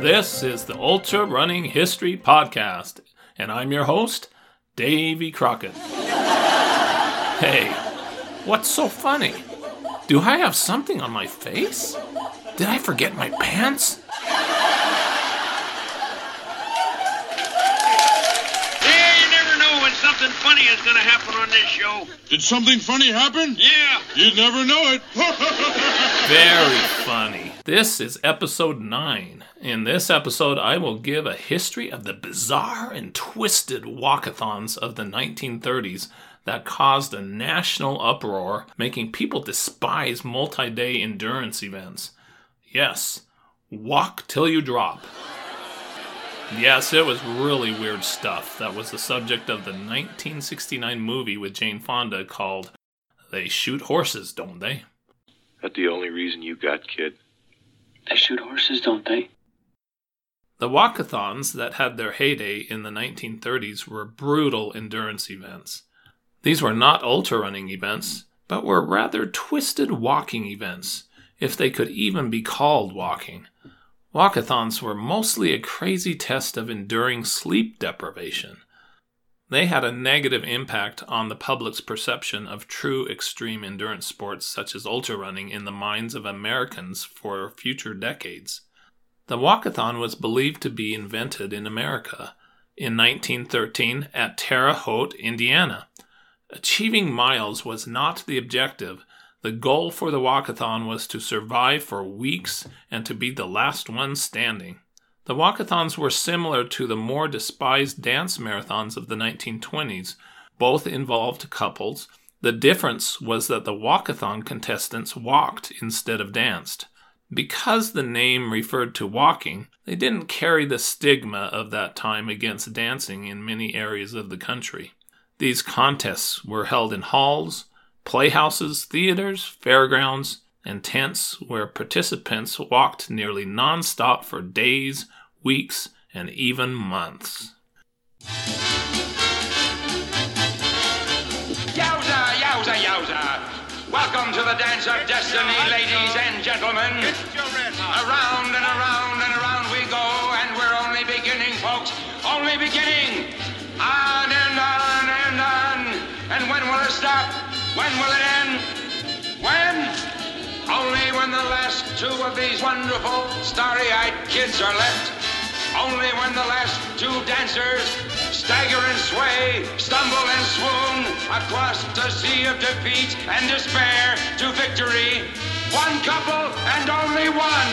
This is the Ultra Running History Podcast, and I'm your host, Davy Crockett. hey, what's so funny? Do I have something on my face? Did I forget my pants? Funny is going to happen on this show. Did something funny happen? Yeah. You'd never know it. Very funny. This is episode 9. In this episode, I will give a history of the bizarre and twisted walkathons of the 1930s that caused a national uproar, making people despise multi day endurance events. Yes, walk till you drop. Yes, it was really weird stuff that was the subject of the 1969 movie with Jane Fonda called They Shoot Horses, Don't They? That the only reason you got, kid? They shoot horses, don't they? The walkathons that had their heyday in the 1930s were brutal endurance events. These were not ultra running events, but were rather twisted walking events, if they could even be called walking. Walkathons were mostly a crazy test of enduring sleep deprivation. They had a negative impact on the public's perception of true extreme endurance sports such as ultra running in the minds of Americans for future decades. The walkathon was believed to be invented in America in 1913 at Terre Haute, Indiana. Achieving miles was not the objective. The goal for the walkathon was to survive for weeks and to be the last one standing. The walkathons were similar to the more despised dance marathons of the 1920s. Both involved couples. The difference was that the walkathon contestants walked instead of danced. Because the name referred to walking, they didn't carry the stigma of that time against dancing in many areas of the country. These contests were held in halls, playhouses, theaters, fairgrounds, and tents where participants walked nearly nonstop for days, weeks, and even months. Yowza, yowza, yowza. Welcome to the dance of destiny, ladies and gentlemen. Around and around and around we go, and we're only beginning, folks. Only beginning. On and on and on. And when will it stop? When will it end? When? Only when the last two of these wonderful, starry-eyed kids are left. Only when the last two dancers stagger and sway, stumble and swoon across the sea of defeat and despair to victory. One couple and only one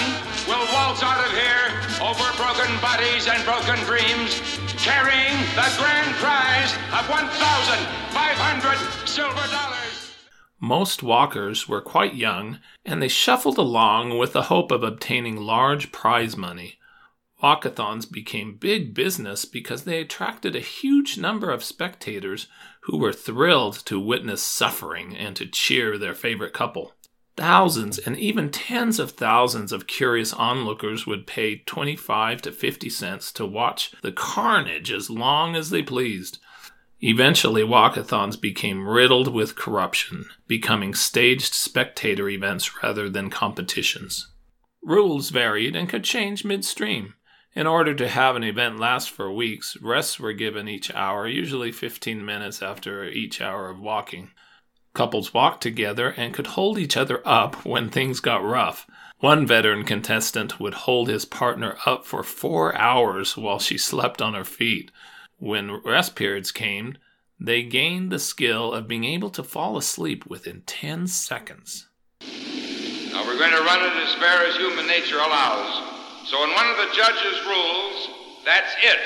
will waltz out of here over broken bodies and broken dreams, carrying the grand prize of 1,500 silver dollars. Most walkers were quite young, and they shuffled along with the hope of obtaining large prize money. Walkathons became big business because they attracted a huge number of spectators who were thrilled to witness suffering and to cheer their favorite couple. Thousands and even tens of thousands of curious onlookers would pay 25 to 50 cents to watch the carnage as long as they pleased. Eventually, walkathons became riddled with corruption, becoming staged spectator events rather than competitions. Rules varied and could change midstream. In order to have an event last for weeks, rests were given each hour, usually 15 minutes after each hour of walking. Couples walked together and could hold each other up when things got rough. One veteran contestant would hold his partner up for four hours while she slept on her feet. When rest periods came, they gained the skill of being able to fall asleep within 10 seconds. Now we're going to run it as fair as human nature allows. So in one of the judge's rules, that's it.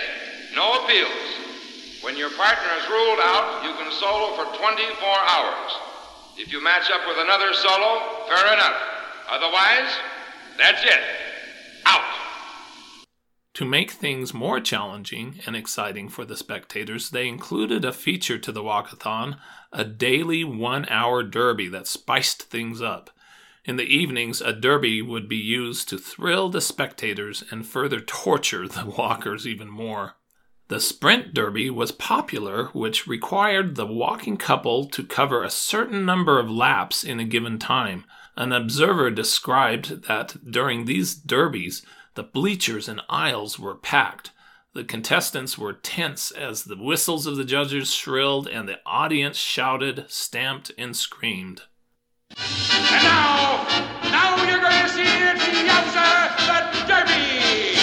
No appeals. When your partner is ruled out, you can solo for 24 hours. If you match up with another solo, fair enough. Otherwise, that's it. To make things more challenging and exciting for the spectators, they included a feature to the walkathon a daily one hour derby that spiced things up. In the evenings, a derby would be used to thrill the spectators and further torture the walkers even more. The sprint derby was popular, which required the walking couple to cover a certain number of laps in a given time. An observer described that during these derbies, The bleachers and aisles were packed. The contestants were tense as the whistles of the judges shrilled and the audience shouted, stamped, and screamed. And now, now you're going to see it, Yowza, the Derby!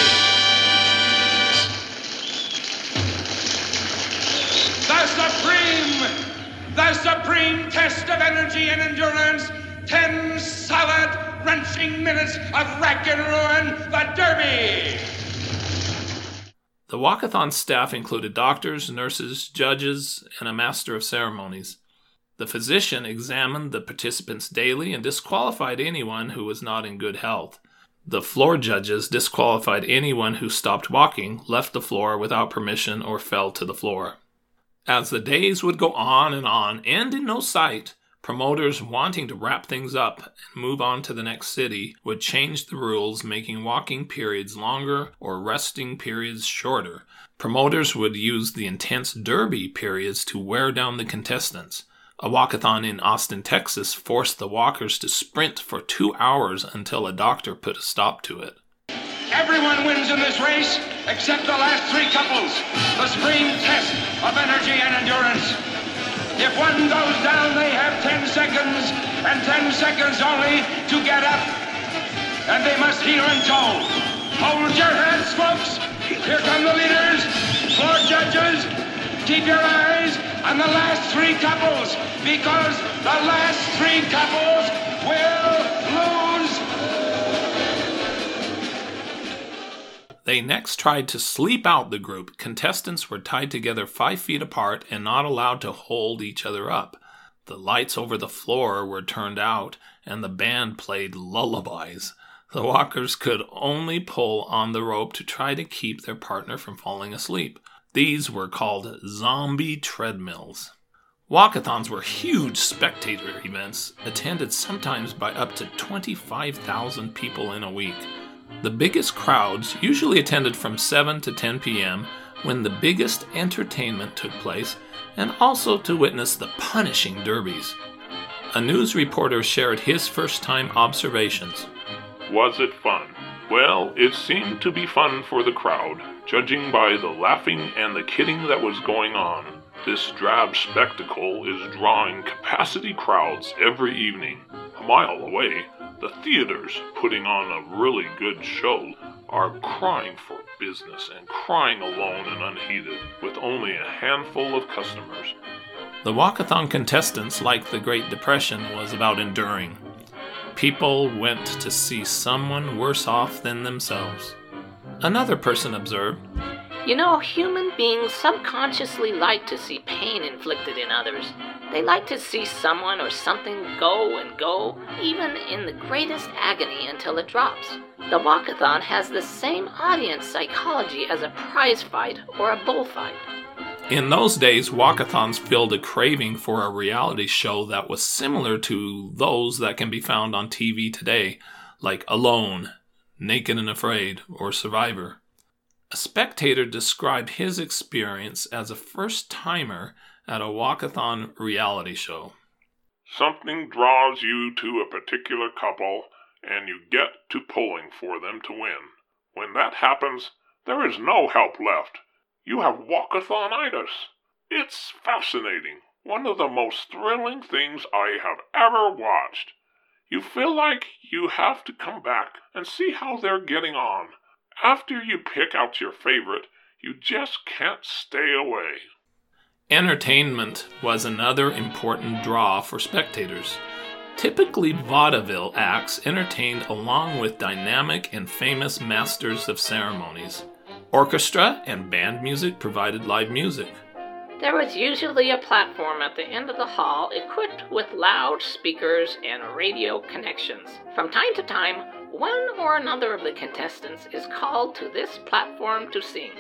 The supreme, the supreme test of energy and endurance. Ten solid, wrenching minutes of wreck and ruin. The Derby! The walkathon staff included doctors, nurses, judges, and a master of ceremonies. The physician examined the participants daily and disqualified anyone who was not in good health. The floor judges disqualified anyone who stopped walking, left the floor without permission, or fell to the floor. As the days would go on and on, and in no sight, promoters wanting to wrap things up and move on to the next city would change the rules, making walking periods longer or resting periods shorter. Promoters would use the intense derby periods to wear down the contestants. A walkathon in Austin, Texas forced the walkers to sprint for two hours until a doctor put a stop to it. Everyone wins in this race except the last three couples. The supreme test of energy and endurance. If one goes down, they have 10 seconds, and 10 seconds only to get up. And they must hear and toe. Hold your heads, folks. Here come the leaders, floor judges. Keep your eyes on the last three couples, because the last three couples will They next tried to sleep out the group. Contestants were tied together five feet apart and not allowed to hold each other up. The lights over the floor were turned out, and the band played lullabies. The walkers could only pull on the rope to try to keep their partner from falling asleep. These were called zombie treadmills. Walkathons were huge spectator events, attended sometimes by up to 25,000 people in a week. The biggest crowds usually attended from 7 to 10 p.m. when the biggest entertainment took place, and also to witness the punishing derbies. A news reporter shared his first time observations. Was it fun? Well, it seemed to be fun for the crowd, judging by the laughing and the kidding that was going on. This drab spectacle is drawing capacity crowds every evening. A mile away, the theaters putting on a really good show are crying for business and crying alone and unheeded with only a handful of customers. The walkathon contestants, like the Great Depression, was about enduring. People went to see someone worse off than themselves. Another person observed, You know, human beings subconsciously like to see pain inflicted in others. They like to see someone or something go and go, even in the greatest agony until it drops. The walkathon has the same audience psychology as a prize fight or a bullfight. In those days, walkathons filled a craving for a reality show that was similar to those that can be found on TV today, like Alone, Naked and Afraid, or Survivor. A spectator described his experience as a first timer at a walkathon reality show. Something draws you to a particular couple, and you get to pulling for them to win. When that happens, there is no help left. You have walkathonitis. It's fascinating. One of the most thrilling things I have ever watched. You feel like you have to come back and see how they're getting on. After you pick out your favorite, you just can't stay away. Entertainment was another important draw for spectators. Typically, vaudeville acts entertained along with dynamic and famous masters of ceremonies. Orchestra and band music provided live music. There was usually a platform at the end of the hall equipped with loud speakers and radio connections. From time to time, one or another of the contestants is called to this platform to sing.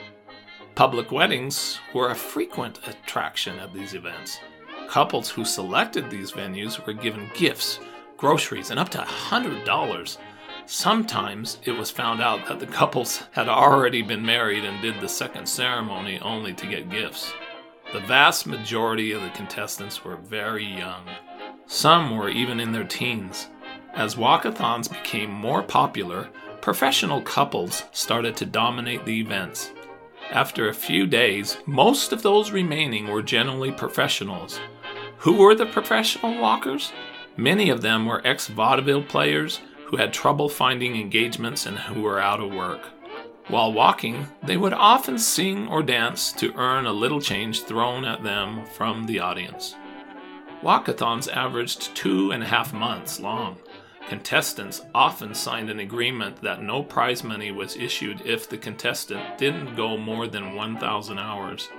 Public weddings were a frequent attraction at these events. Couples who selected these venues were given gifts, groceries, and up to $100. Sometimes it was found out that the couples had already been married and did the second ceremony only to get gifts. The vast majority of the contestants were very young. Some were even in their teens. As walkathons became more popular, professional couples started to dominate the events. After a few days, most of those remaining were generally professionals. Who were the professional walkers? Many of them were ex vaudeville players who had trouble finding engagements and who were out of work. While walking, they would often sing or dance to earn a little change thrown at them from the audience. Walkathons averaged two and a half months long. Contestants often signed an agreement that no prize money was issued if the contestant didn't go more than 1,000 hours.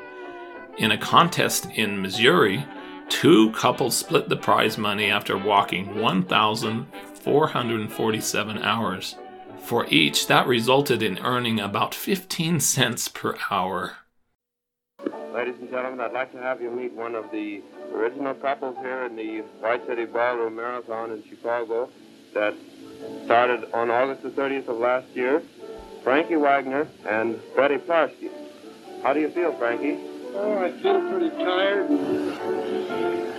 In a contest in Missouri, two couples split the prize money after walking 1,447 hours. For each, that resulted in earning about 15 cents per hour. Ladies and gentlemen, I'd like to have you meet one of the original couples here in the White City Ballroom Marathon in Chicago that started on August the 30th of last year. Frankie Wagner and Betty Plarsky. How do you feel, Frankie? Oh, I feel pretty tired.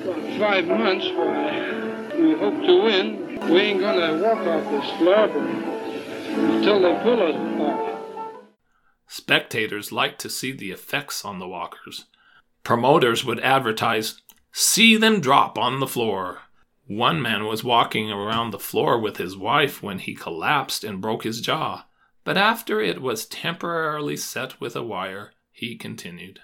About five months, but we hope to win. We ain't gonna walk off this floor until they pull us off. Spectators liked to see the effects on the walkers. Promoters would advertise, See them drop on the floor. One man was walking around the floor with his wife when he collapsed and broke his jaw, but after it was temporarily set with a wire, he continued.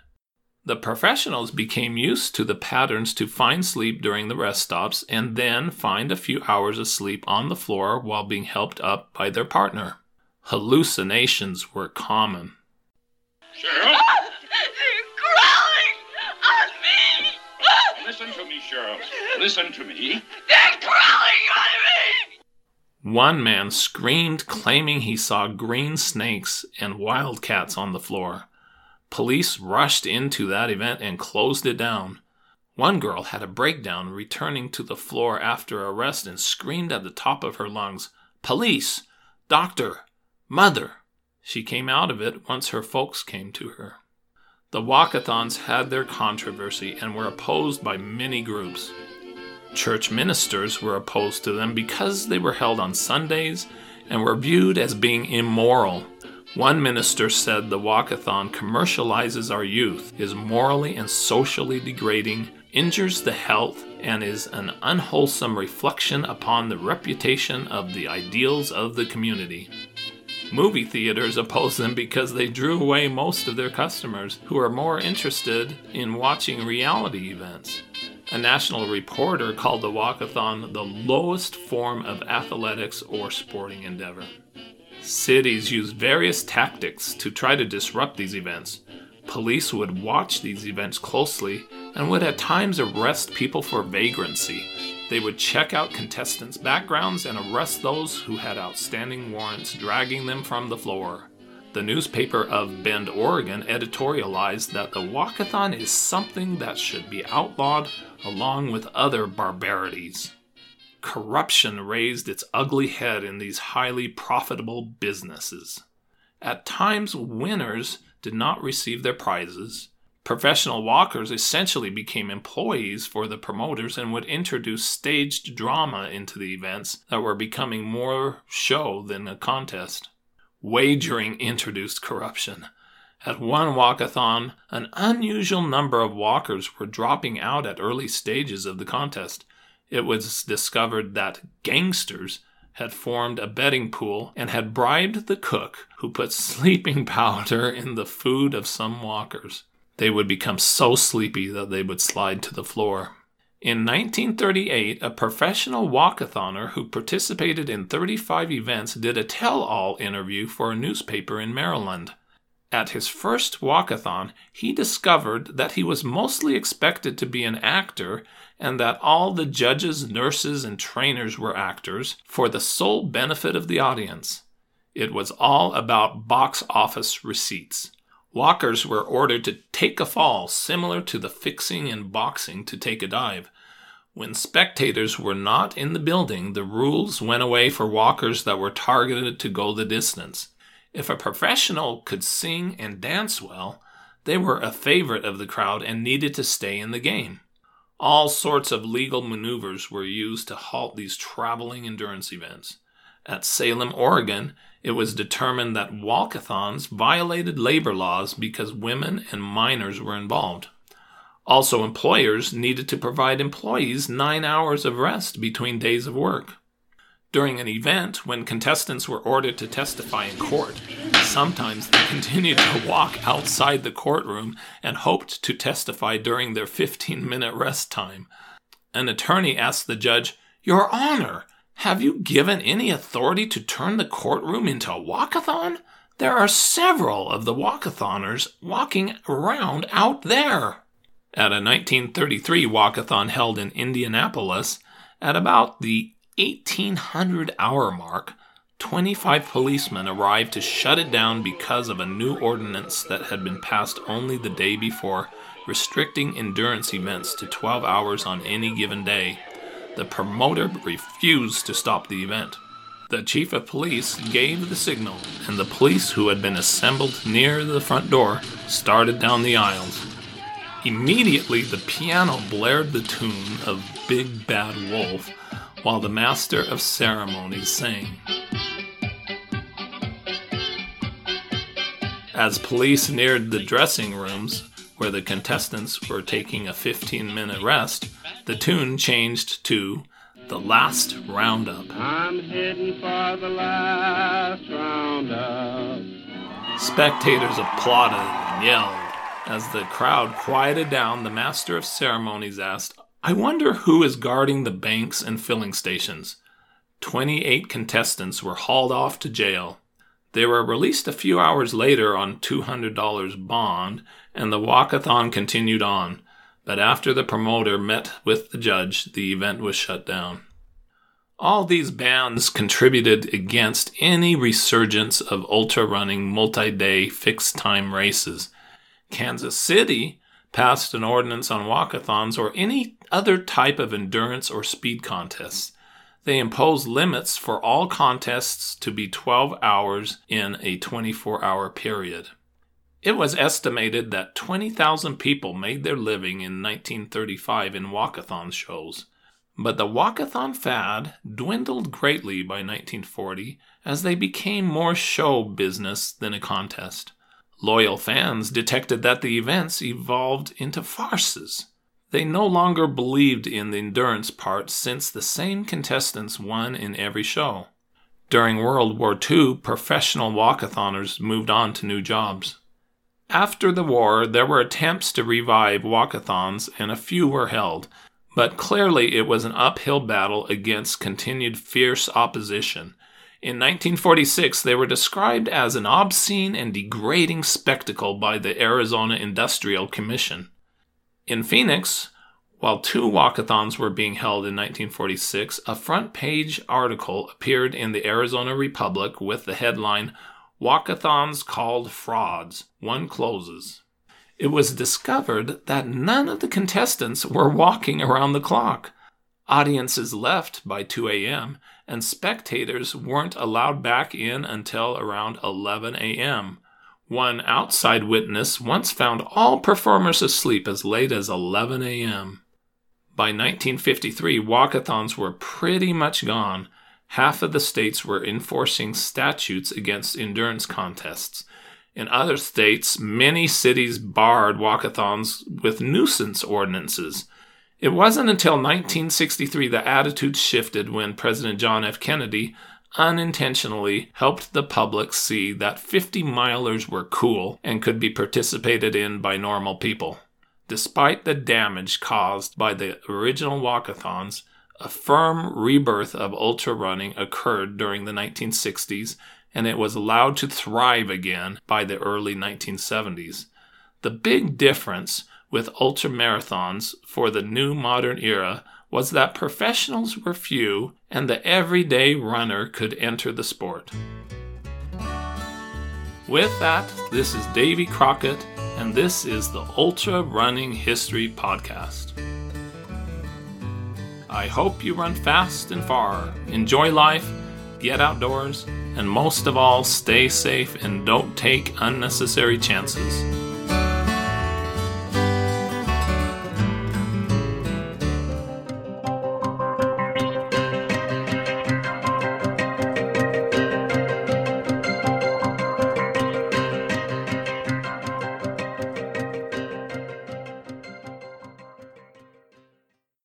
The professionals became used to the patterns to find sleep during the rest stops and then find a few hours of sleep on the floor while being helped up by their partner. Hallucinations were common. Cheryl? Listen to me, Cheryl. Listen to me. They're crawling on me! One man screamed, claiming he saw green snakes and wildcats on the floor. Police rushed into that event and closed it down. One girl had a breakdown returning to the floor after arrest and screamed at the top of her lungs, Police! Doctor! Mother! She came out of it once her folks came to her. The walkathons had their controversy and were opposed by many groups. Church ministers were opposed to them because they were held on Sundays and were viewed as being immoral. One minister said the walkathon commercializes our youth, is morally and socially degrading, injures the health, and is an unwholesome reflection upon the reputation of the ideals of the community. Movie theaters opposed them because they drew away most of their customers who are more interested in watching reality events. A national reporter called the walkathon the lowest form of athletics or sporting endeavor. Cities used various tactics to try to disrupt these events. Police would watch these events closely and would at times arrest people for vagrancy. They would check out contestants' backgrounds and arrest those who had outstanding warrants, dragging them from the floor. The newspaper of Bend, Oregon editorialized that the walkathon is something that should be outlawed along with other barbarities. Corruption raised its ugly head in these highly profitable businesses. At times, winners did not receive their prizes. Professional walkers essentially became employees for the promoters and would introduce staged drama into the events that were becoming more show than a contest. Wagering introduced corruption. At one walkathon, an unusual number of walkers were dropping out at early stages of the contest. It was discovered that gangsters had formed a betting pool and had bribed the cook who put sleeping powder in the food of some walkers. They would become so sleepy that they would slide to the floor. In 1938, a professional walkathoner who participated in 35 events did a tell all interview for a newspaper in Maryland. At his first walkathon, he discovered that he was mostly expected to be an actor and that all the judges, nurses, and trainers were actors for the sole benefit of the audience. It was all about box office receipts. Walkers were ordered to take a fall similar to the fixing in boxing to take a dive. When spectators were not in the building, the rules went away for walkers that were targeted to go the distance. If a professional could sing and dance well, they were a favorite of the crowd and needed to stay in the game. All sorts of legal maneuvers were used to halt these traveling endurance events. At Salem, Oregon, it was determined that walkathons violated labor laws because women and minors were involved. Also, employers needed to provide employees nine hours of rest between days of work. During an event, when contestants were ordered to testify in court, sometimes they continued to walk outside the courtroom and hoped to testify during their 15 minute rest time. An attorney asked the judge, Your Honor, have you given any authority to turn the courtroom into a walkathon? There are several of the walkathoners walking around out there. At a 1933 walkathon held in Indianapolis, at about the 1800 hour mark, 25 policemen arrived to shut it down because of a new ordinance that had been passed only the day before, restricting endurance events to 12 hours on any given day. The promoter refused to stop the event. The chief of police gave the signal, and the police who had been assembled near the front door started down the aisles. Immediately, the piano blared the tune of Big Bad Wolf while the master of ceremonies sang. As police neared the dressing rooms, where the contestants were taking a 15 minute rest, the tune changed to The Last Roundup. I'm heading for the last roundup. Spectators applauded and yelled. As the crowd quieted down, the master of ceremonies asked, I wonder who is guarding the banks and filling stations. 28 contestants were hauled off to jail. They were released a few hours later on $200 bond, and the walkathon continued on. But after the promoter met with the judge, the event was shut down. All these bans contributed against any resurgence of ultra running multi day fixed time races. Kansas City passed an ordinance on walkathons or any other type of endurance or speed contests. They imposed limits for all contests to be 12 hours in a 24 hour period. It was estimated that 20,000 people made their living in 1935 in walkathon shows. But the walkathon fad dwindled greatly by 1940 as they became more show business than a contest. Loyal fans detected that the events evolved into farces. They no longer believed in the endurance part since the same contestants won in every show. During World War II, professional walkathoners moved on to new jobs. After the war, there were attempts to revive walkathons, and a few were held, but clearly it was an uphill battle against continued fierce opposition. In 1946, they were described as an obscene and degrading spectacle by the Arizona Industrial Commission. In Phoenix, while two walkathons were being held in 1946, a front page article appeared in the Arizona Republic with the headline Walkathons Called Frauds, One Closes. It was discovered that none of the contestants were walking around the clock. Audiences left by 2 a.m., and spectators weren't allowed back in until around 11 a.m. One outside witness once found all performers asleep as late as 11 a.m. By 1953, walkathons were pretty much gone, half of the states were enforcing statutes against endurance contests. In other states, many cities barred walkathons with nuisance ordinances. It wasn't until 1963 that attitudes shifted when President John F. Kennedy unintentionally helped the public see that 50 milers were cool and could be participated in by normal people. Despite the damage caused by the original walkathons, a firm rebirth of ultra running occurred during the 1960s and it was allowed to thrive again by the early 1970s. The big difference with ultra marathons for the new modern era was that professionals were few and the everyday runner could enter the sport. With that, this is Davy Crockett, and this is the Ultra Running History Podcast. I hope you run fast and far, enjoy life, get outdoors, and most of all, stay safe and don't take unnecessary chances.